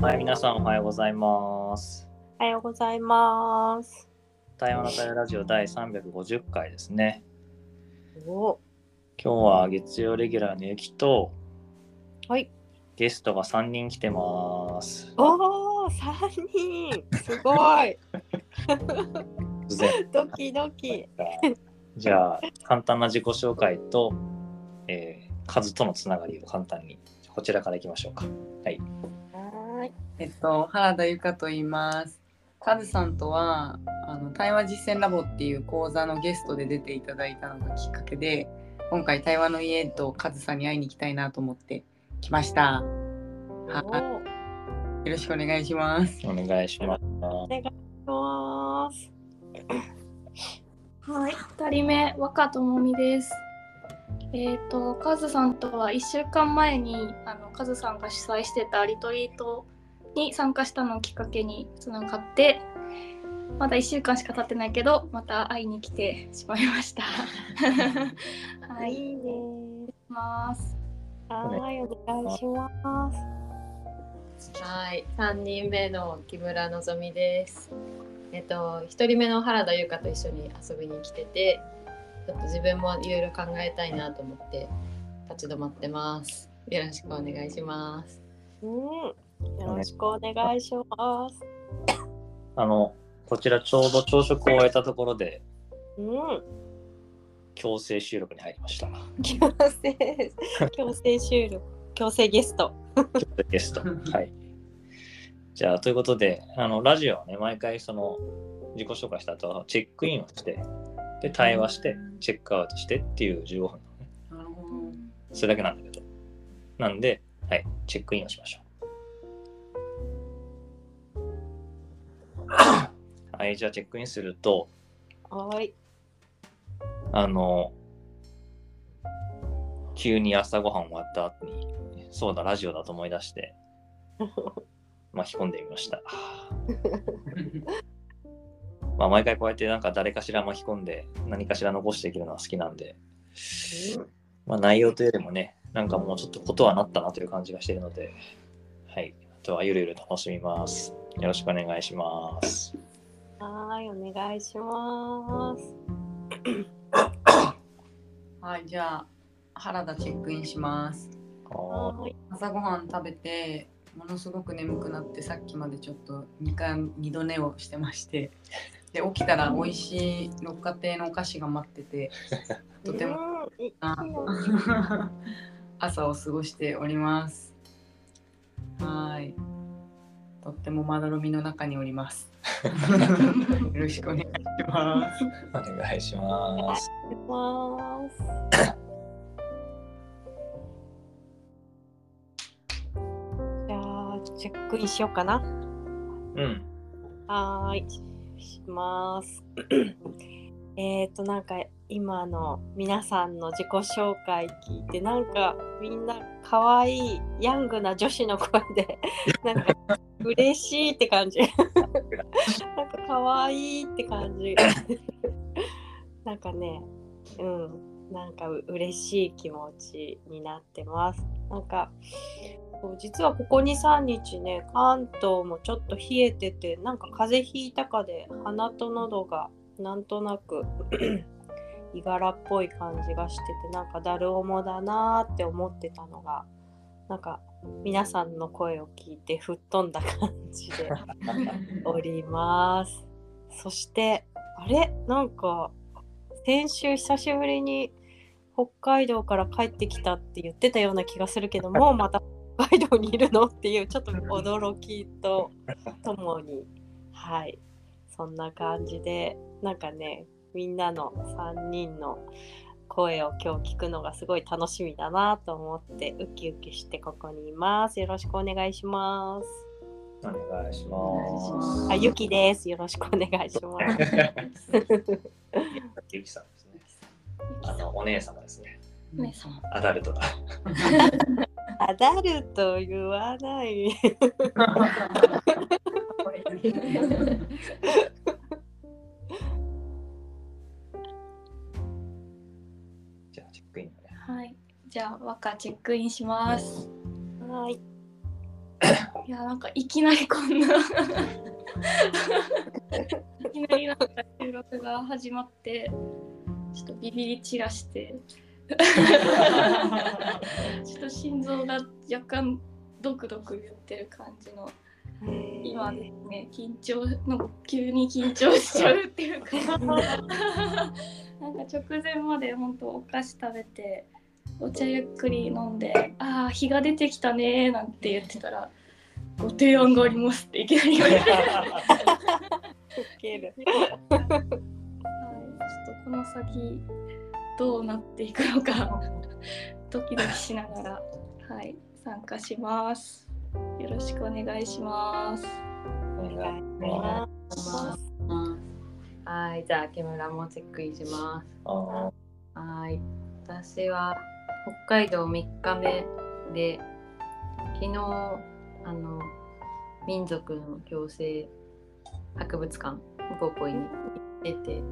はい、皆さんおはようございます。おはようございます。台湾の台湾ラジオ第350回ですね。お今日は月曜レギュラーのゆきとはい。ゲストが3人来てます。おお、三人。すごい。ドキドキ。じゃあ、簡単な自己紹介と、えー数とのつながりを簡単に、こちらからいきましょうか。はい。はーい。えっと、原田由香と言います。カズさんとはあの対話実践ラボっていう講座のゲストで出ていただいたのがきっかけで今回対話の家とカズさんに会いに行きたいなと思って来ました。はよろしくお願いします。お願いします。お願いします。はい、二人目、若智美です。えっ、と、カズさんとは1週間前にあのカズさんが主催してたリトリートに参加したのをきっかけにつながって、まだ1週間しか経ってないけど、また会いに来てしまいました。はい、いいね。ます。はーい、お願いします。はい、三人目の木村のぞみです。えっと、一人目の原田優香と一緒に遊びに来てて、ちょっと自分もいろいろ考えたいなと思って立ち止まってます。よろしくお願いします。うん。よろしくお願いします。あの、こちらちょうど朝食を終えたところで、うん。強制収録に入りました。強制、強制収録、強制ゲスト。ゲスト。はい。じゃあ、ということで、あの、ラジオはね、毎回その、自己紹介した後はチェックインをして、で、対話して、チェックアウトしてっていう15分なのね。なるほそれだけなんだけど。なんで、はい、チェックインをしましょう。はい、じゃあチェックインすると、はーい。あの、急に朝ごはん終わった後に、そうだ、ラジオだと思い出して、巻き込んでみました。まあ、毎回こうやってなんか誰かしら巻き込んで何かしら残していけるのは好きなんで、まあ、内容というよりもね、なんかもうちょっとことはなったなという感じがしているので、はい、あとはゆるゆる楽しみます。よろしくお願いします。はーい、お願いします。はい、じゃあ原田チェックインします。朝ごはん食べてものすごく眠くなってさっきまでちょっと2回2度寝をしてましてで起きたら美味しい六花亭のお菓子が待ってて とても 朝を過ごしております。はい。とってもまどろみの中におります。よろしくお願いします。お願いします。ます。じゃあ、チェックインしようかな。うん。はーい、します。えっと、なんか今の皆さんの自己紹介聞いて、なんかみんな可愛いヤングな女子の声で、なんか嬉しいって感じ。なんか可愛いって感じ。なんかね、うん、なんかう嬉しい気持ちになってます。なんか実はここ2、3日ね、関東もちょっと冷えてて、なんか風邪ひいたかで、鼻と喉がなんとなく いがらっぽい感じがしてて、なんかだるおもだなーって思ってたのが、なんか皆さんの声を聞いて吹っ飛んだ感じで おります。そして、あれ？なんか先週久しぶりに北海道から帰ってきたって言ってたような気がするけどもうまた北海道にいるの？っていうちょっと驚きと ともにはいそんな感じでなんかねみんなの3人の声を今日聞くのがすごい楽しみだなと思ってウキウキしてここにいますよろしくお願いしますお願いします。あゆきですよろしくお願いしますゆきさんですね。あの、お姉様ですね。ねそうアダルトだ。アダルト言わない。じゃあ、チェックインだね。はい、じゃあ、若チェックインします。はい。いやなんかいきなりこんな。いきなりなんか収録が始まってちょっとビビり散らしてちょっと心臓が若干ドクドク言ってる感じの。今ですね緊張なんか急に緊張しちゃうっていうか。なんか直前まで本当お菓子食べてお茶ゆっくり飲んで「ああ日が出てきたね」なんて言ってたら「ご提案があります」っていきなり言われて、はい、ちょっ。とこの先どうなっていくのか ドキドキしながら、はい、参加します。よろしくお願いします。おお願いしまます。はい、じゃあ木村もチェックインします。あはい、私は北海道3日目で昨日あの民族の共生博物館ポポイに行ってて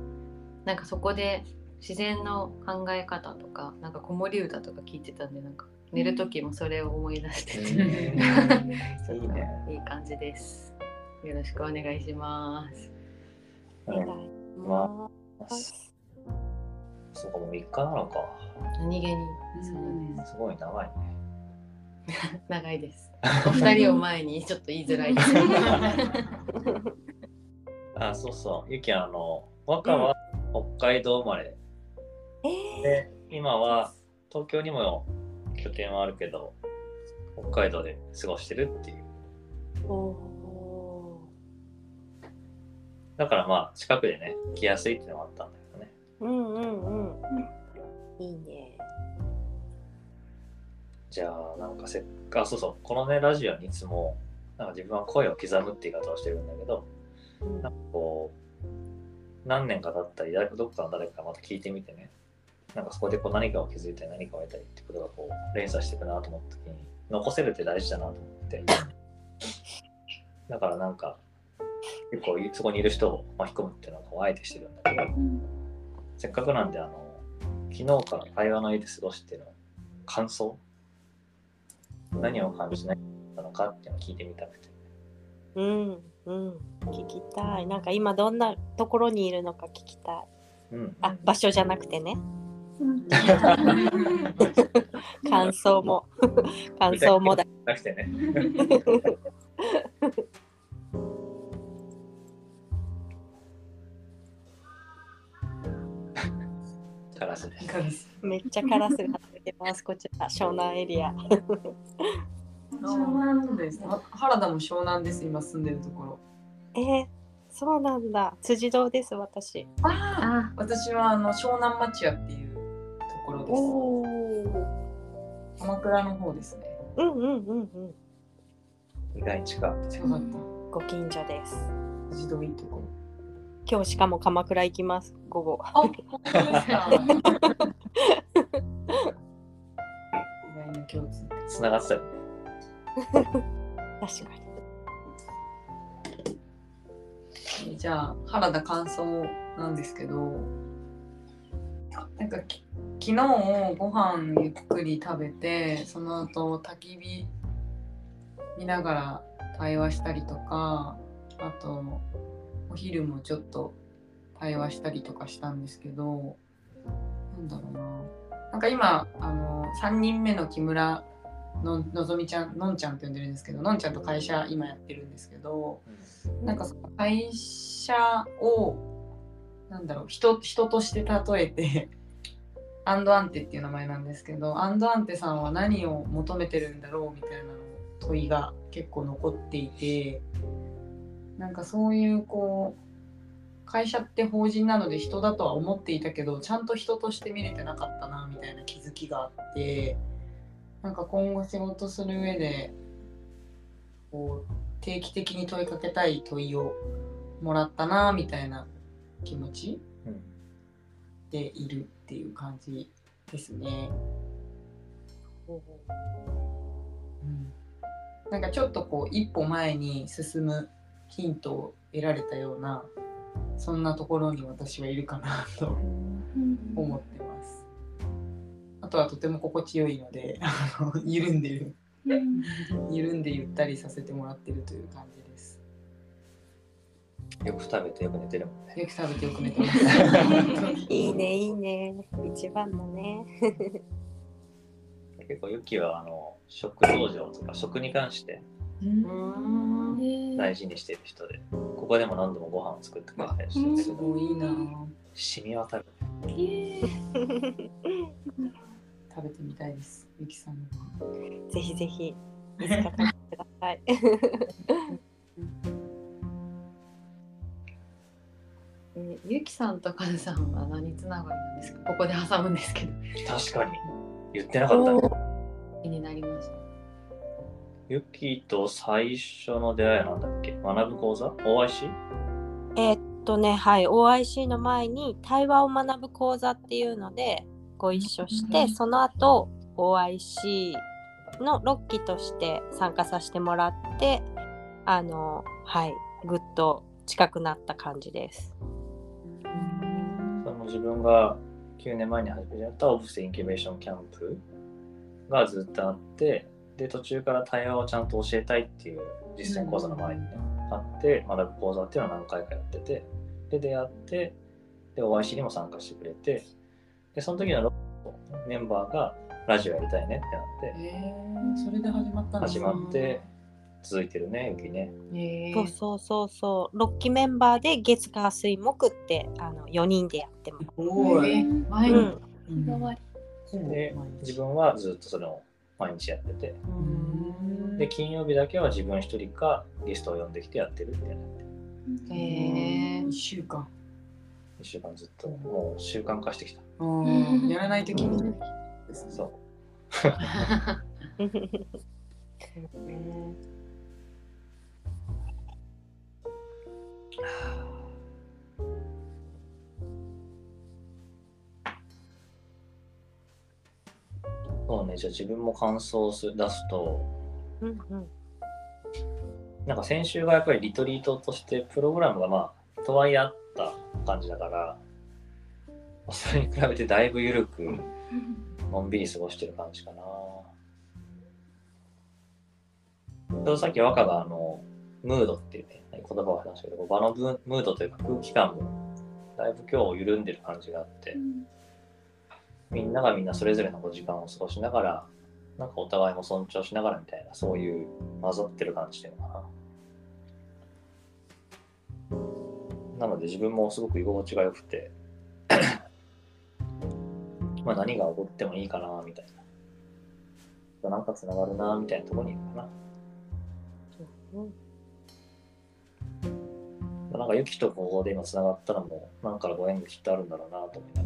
なんかそこで自然の考え方とかなんか子守歌とか聞いてたんでなんか寝る時もそれを思い出してて、ちょっいいねといい感じです。よろしくお願いします。お願いします。そうかもう3日なのか何気にうんすごい長いね 長いです。お二人を前にちょっと言いづらいです。あそうそうゆきあの和歌は北海道生まれえで今は東京にも拠点はあるけど北海道で過ごしてるっていう。だからまあ近くでね来やすいっていうのもあったんだけどね。ーうんうんうん。いいね。じゃあなんかせっかそうそう。このねラジオにいつもなんか自分は声を刻むって言い方をしてるんだけどうん。なんかこう何年か経ったり誰かどっかの誰かがまた聞いてみてねなんかそこでこう何かを気づいたり何かを得たりってことがこう連鎖していくなと思った時に残せるって大事だなと思って だからなんか結構そこにいる人を巻き込むっていうのはこうあえてしてるんだけどせっかくなんであの昨日から対話の家で過ごしてる感想何を感じないのかっていうのを聞いてみたくてうんうん。聞きたい。なんか今どんなところにいるのか聞きたい。うんあ、場所じゃなくてね。う ん感想も。感想もだ。なくてねカラスですめっちゃカラスが出てます。こちら、湘南エリア。湘南です。は原田も湘南です。今住んでるところ。えー、そうなんだ。辻堂です、私。ああ、私はあの湘南町屋っていうところです。お。鎌倉の方ですね。うんうんうんうん。意外に近かった近かっご近所です。た。辻堂いいところ。今日しかも鎌倉行きます。午後。あ、本当ですか。意外な共通点。つながってたよね 確かに。じゃあ原田感想なんですけどなんかき昨日ご飯ゆっくり食べてその後焚き火見ながら対話したりとかあとお昼もちょっと対話したりとかしたんですけどなんだろうな。なんか今あの3人目の木村ののぞみちゃんのんちゃんって呼んでるんですけどのんちゃんと会社今やってるんですけどなんかその会社をなんだろう人人として例えて アンドアンテっていう名前なんですけどアンドアンテさんは何を求めてるんだろうみたいなの問いが結構残っていてなんかそういうこう会社って法人なので人だとは思っていたけどちゃんと人として見れてなかったなみたいな気づきがあってなんか今後仕事する上でこう定期的に問いかけたい問いをもらったなみたいな気持ちうんでいるっていう感じですね。うん、なんかちょっとこう一歩前に進むヒントを得られたようなそんなところに私はいるかなと思ってます。あとはとても心地よいのであの緩んでるうん緩んでゆったりさせてもらってるという感じです。よく食べてよく寝てるもんね。よく食べてよく寝てます。いいねいいね一番だね 結構ユキはあの食道場とか食に関してうん大事にしてる人で、ここでも何度もご飯を作ってくれたりしてるんですけど、すごいいいなぁ。染み渡る。えー食べてみたいです。ゆきさん。ぜひぜひいつか食べてください えゆきさんとカズさんは何つながりなんですか？ここで挟むんですけど確かに。言ってなかったね。気になりましたユキと最初の出会いはなんだっけ？学ぶ講座 ?OIC? えーっとねはい OIC の前に対話を学ぶ講座っていうのでご一緒して、うんその後 OIC の6期として参加させてもらってあのはいぐっと近くなった感じです。自分が9年前に始めたオブスインキュベーションキャンプがずっとあって、で、途中から対話をちゃんと教えたいっていう実践講座の前にね、あって、学ぶ講座っていうのを何回かやってて、で、出会って、で、OIC にも参加してくれて、で、その時のメンバーがラジオやりたいねってなって、えー、それで始まったんです始まって、続いてるね、ゆきね。えそうそうそうそう6期メンバーで月火水木ってあの4人でやってます。すごい。前に、うん、で、自分はずっとそれを毎日やってて、うんで、金曜日だけは自分一人かゲストを呼んできてやってるみたいな。へー一週間。1週間ずっと、もう習慣化してきた。うんやらないときにですね。そう。そうね、じゃあ自分も感想をす出すと、うんうん。なんか先週がやっぱりリトリートとしてプログラムがまあ、とはいえあった感じだから、それに比べてだいぶ緩く、のんびり過ごしてる感じかな。ちょうどさっき若があの、ムードっていうね、言葉を話したけど、場のムムードというか空気感も、だいぶ今日緩んでる感じがあって、みんながみんなそれぞれの時間を過ごしながら、なんかお互いも尊重しながらみたいな、そういう混ざってる感じっていうのかな。なので自分もすごく居心地が良くて、まあ何が起こってもいいかな、みたいな。なんか繋がるな、みたいなところにいるかな。なんかユキとここで今繋がったのも、なんかのご縁がきっとあるんだろうなと思いながら、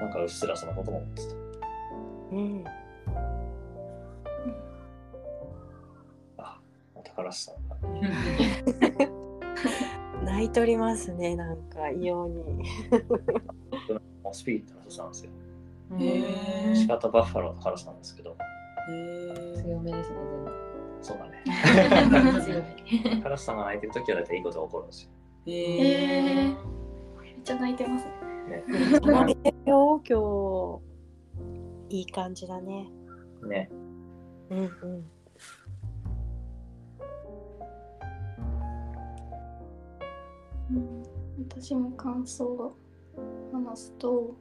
なんかうっすらそのことも思ってた。うんあ、高橋さんが。泣いとりますねなんか異様に。スピリットの人なんですよ。へシカとバッファローのカラスなんですけど、え強めですねそうだね。カラスさんが泣いてるときは大体いいことが起こるんですよ。えー、めっちゃ泣いてますね。ね。今日いい感じだね。ね。うんうん。うん私も感想を話すと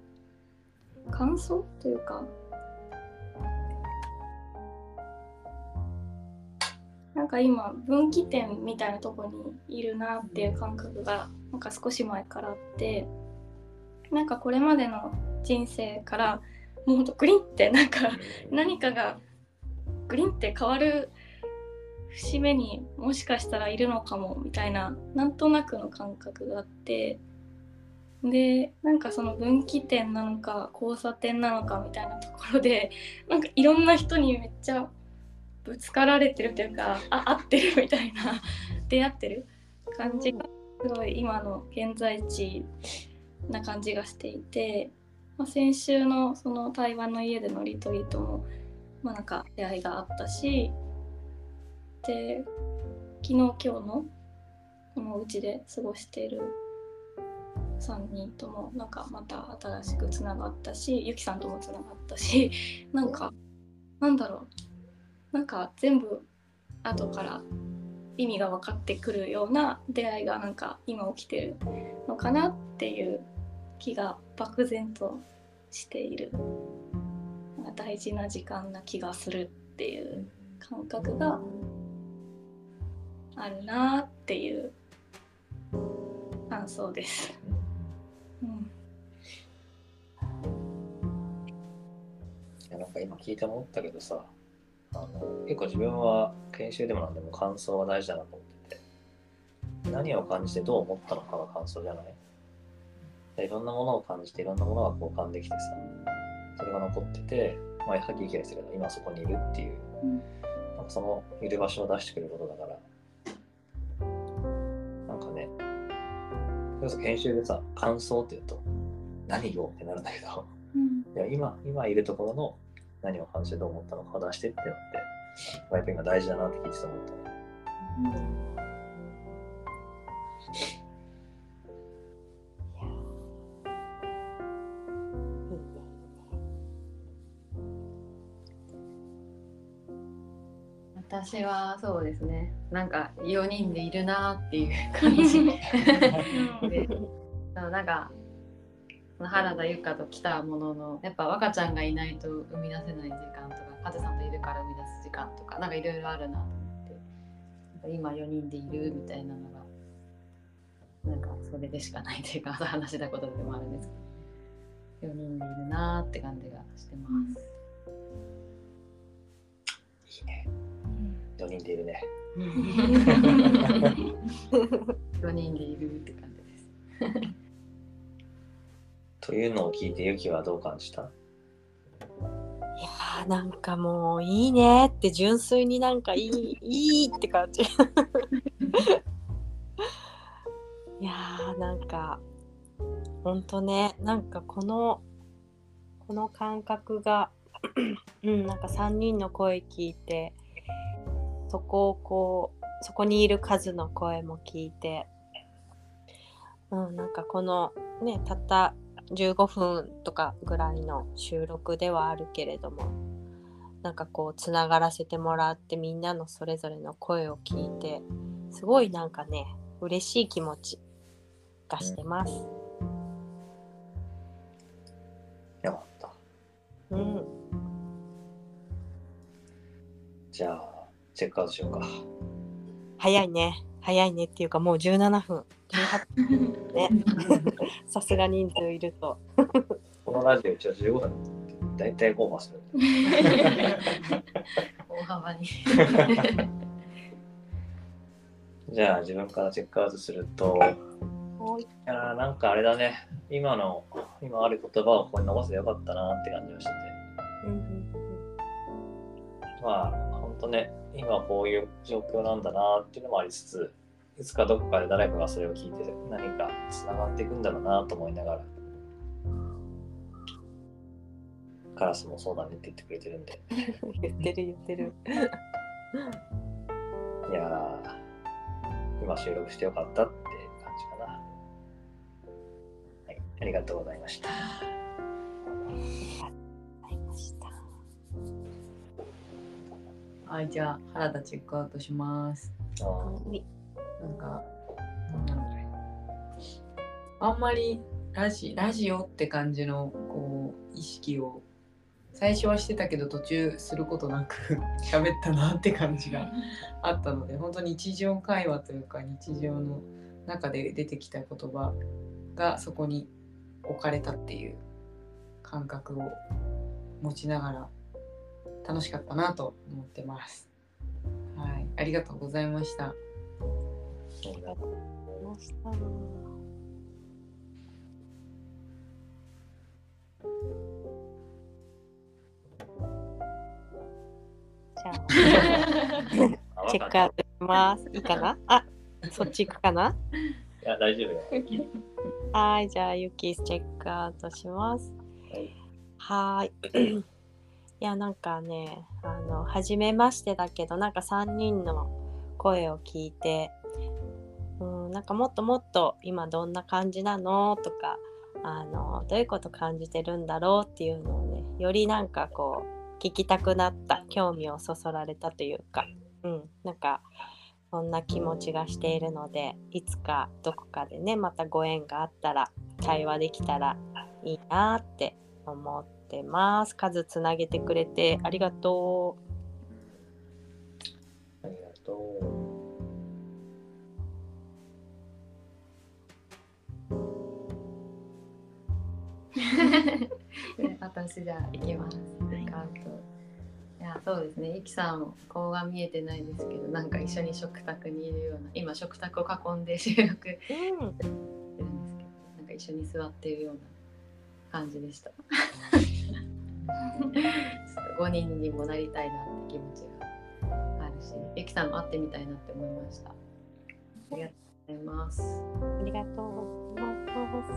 感想というかなんか今分岐点みたいなとこにいるなっていう感覚がなんか少し前からあってなんかこれまでの人生からもうほんとグリンってなんか何かがグリンって変わる節目にもしかしたらいるのかもみたいななんとなくの感覚があってでなんかその分岐点なのか交差点なのかみたいなところでなんかいろんな人にめっちゃぶつかられてるというかあ合ってるみたいな出会ってる感じがすごい今の現在地な感じがしていて、まあ、先週のその台湾の家でのリトリートも、まあ、なんか出会いがあったしで昨日今日のこのうちで過ごしている3人ともなんかまた新しくつながったしゆきさんともつながったしなんかなんだろうなんか全部後から意味が分かってくるような出会いがなんか今起きてるのかなっていう気が漠然としている大事な時間な気がするっていう感覚があるなっていう感想です。うんいやなんか今聞いて思ったけどさあの結構自分は研修でもなんでも感想は大事だなと思ってて。何を感じてどう思ったのかが感想じゃない。でいろんなものを感じていろんなものが交換できてさ。それが残ってて、まあ、やはり生きてるけど今そこにいるっていう、うん。なんかそのいる場所を出してくれることだから。なんかねそれこそ研修でさ感想って言うと何を？ってなるんだけど。うん。いや今今いるところの何を感じてどう思ったのかを出してってのってやっぱり今大事だなって聞いてて思った。ね。いいね。私はそうですね。なんか4人でいるなっていう感じ。でなんか原田由香と来たもののやっぱ若ちゃんがいないと生み出せない時間とか風さんといるから生み出す時間とかなんかいろいろあるなと思ってなんか今4人でいるみたいなのがなんかそれでしかないというか話したことでもあるんですけど4人でいるなって感じがしてます。いいね。4人でいるね。4人でいるって感じです。というのを聞いてユキはどう感じた？いやーなんかもういいねって純粋になんかいいいいって感じ。いやーなんかほんとねなんかこのこの感覚が うんなんか3人の声聞いてそこをこうそこにいる数の声も聞いてうんなんかこのねたった15分とかぐらいの収録ではあるけれどもなんかこうつながらせてもらってみんなのそれぞれの声を聞いてすごいなんかね嬉しい気持ちがしてます。よかった。うん、じゃあ、チェックアウトしようか。早いね早いねっていうかもう17分18分ね さすが人数いるとこのラジオ一応15分大体オーバーする。大幅に。じゃあ自分からチェックアウトすると、いやーなんかあれだね、今の、今ある言葉をここに残せてよかったなって感じがしてて。うんうんまあ、本当ね、今こういう状況なんだなっていうのもありつつ、いつかどこかで誰かがそれを聞いて何かつながっていくんだろうなと思いながら、カラスもそうだねって言ってくれてるんで、うん言ってる言ってるいやー、今収録してよかったって感じかな。はい、ありがとうございました。はい、じゃあ原田チェックアウトします。なんか。あんまりラジラジオって感じのこう意識を最初はしてたけど途中することなく 喋ったなって感じがあったので本当に日常会話というか日常の中で出てきた言葉がそこに置かれたっていう感覚を持ちながら楽しかったなと思ってます。はい、ありがとうございました。ありがとうましたじゃああチェックアウトします。いいかな？あ、そっち行くかな？いや、大丈夫よ。はい、じゃあ、ユキチェックアウトします。はいはーい。いや、なんかね、あの、初めましてだけど、なんか3人の声を聞いて、うん、なんかもっともっと今どんな感じなの？とか、あの、どういうこと感じてるんだろうっていうのをね、よりなんかこう、聞きたくなった興味をそそられたというか、うん、なんかそんな気持ちがしているのでいつかどこかでねまたご縁があったら対話できたらいいなって思ってます。数つなげてくれてありがとありがとう。で私じゃあ行きます。カウントいやそうですね。ゆきさん顔が見えてないですけど、なんか一緒に食卓にいるような、今食卓を囲んで収録してう。うん、るんですけど、なんか一緒に座っているような感じでした。ちょっと5人にもなりたいなって気持ちがあるし、ゆきさんも会ってみたいなって思いました。ありがとうございます。ありがとうございます。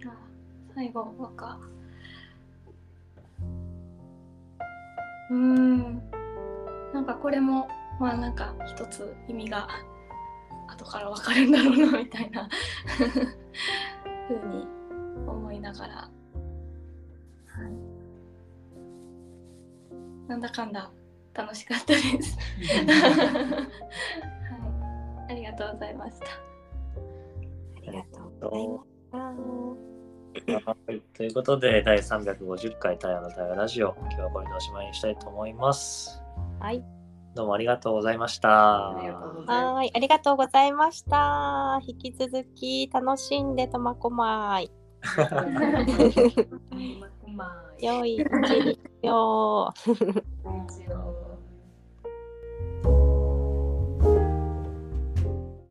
じゃあ最後和歌うーんなんかこれもまあなんか一つ意味が後から分かるんだろうなみたいなふうに思いながら、はい、なんだかんだ楽しかったです。はい、ありがとうございました。ありがとうございました。はい、ということで、第350回太陽の太陽ラジオ、今日はこれでおしまいにしたいと思います。はい、どうもありがとうございました。ありがとうございますはい、ありがとうございました。引き続き楽しんで苫小牧。まあ、良い一日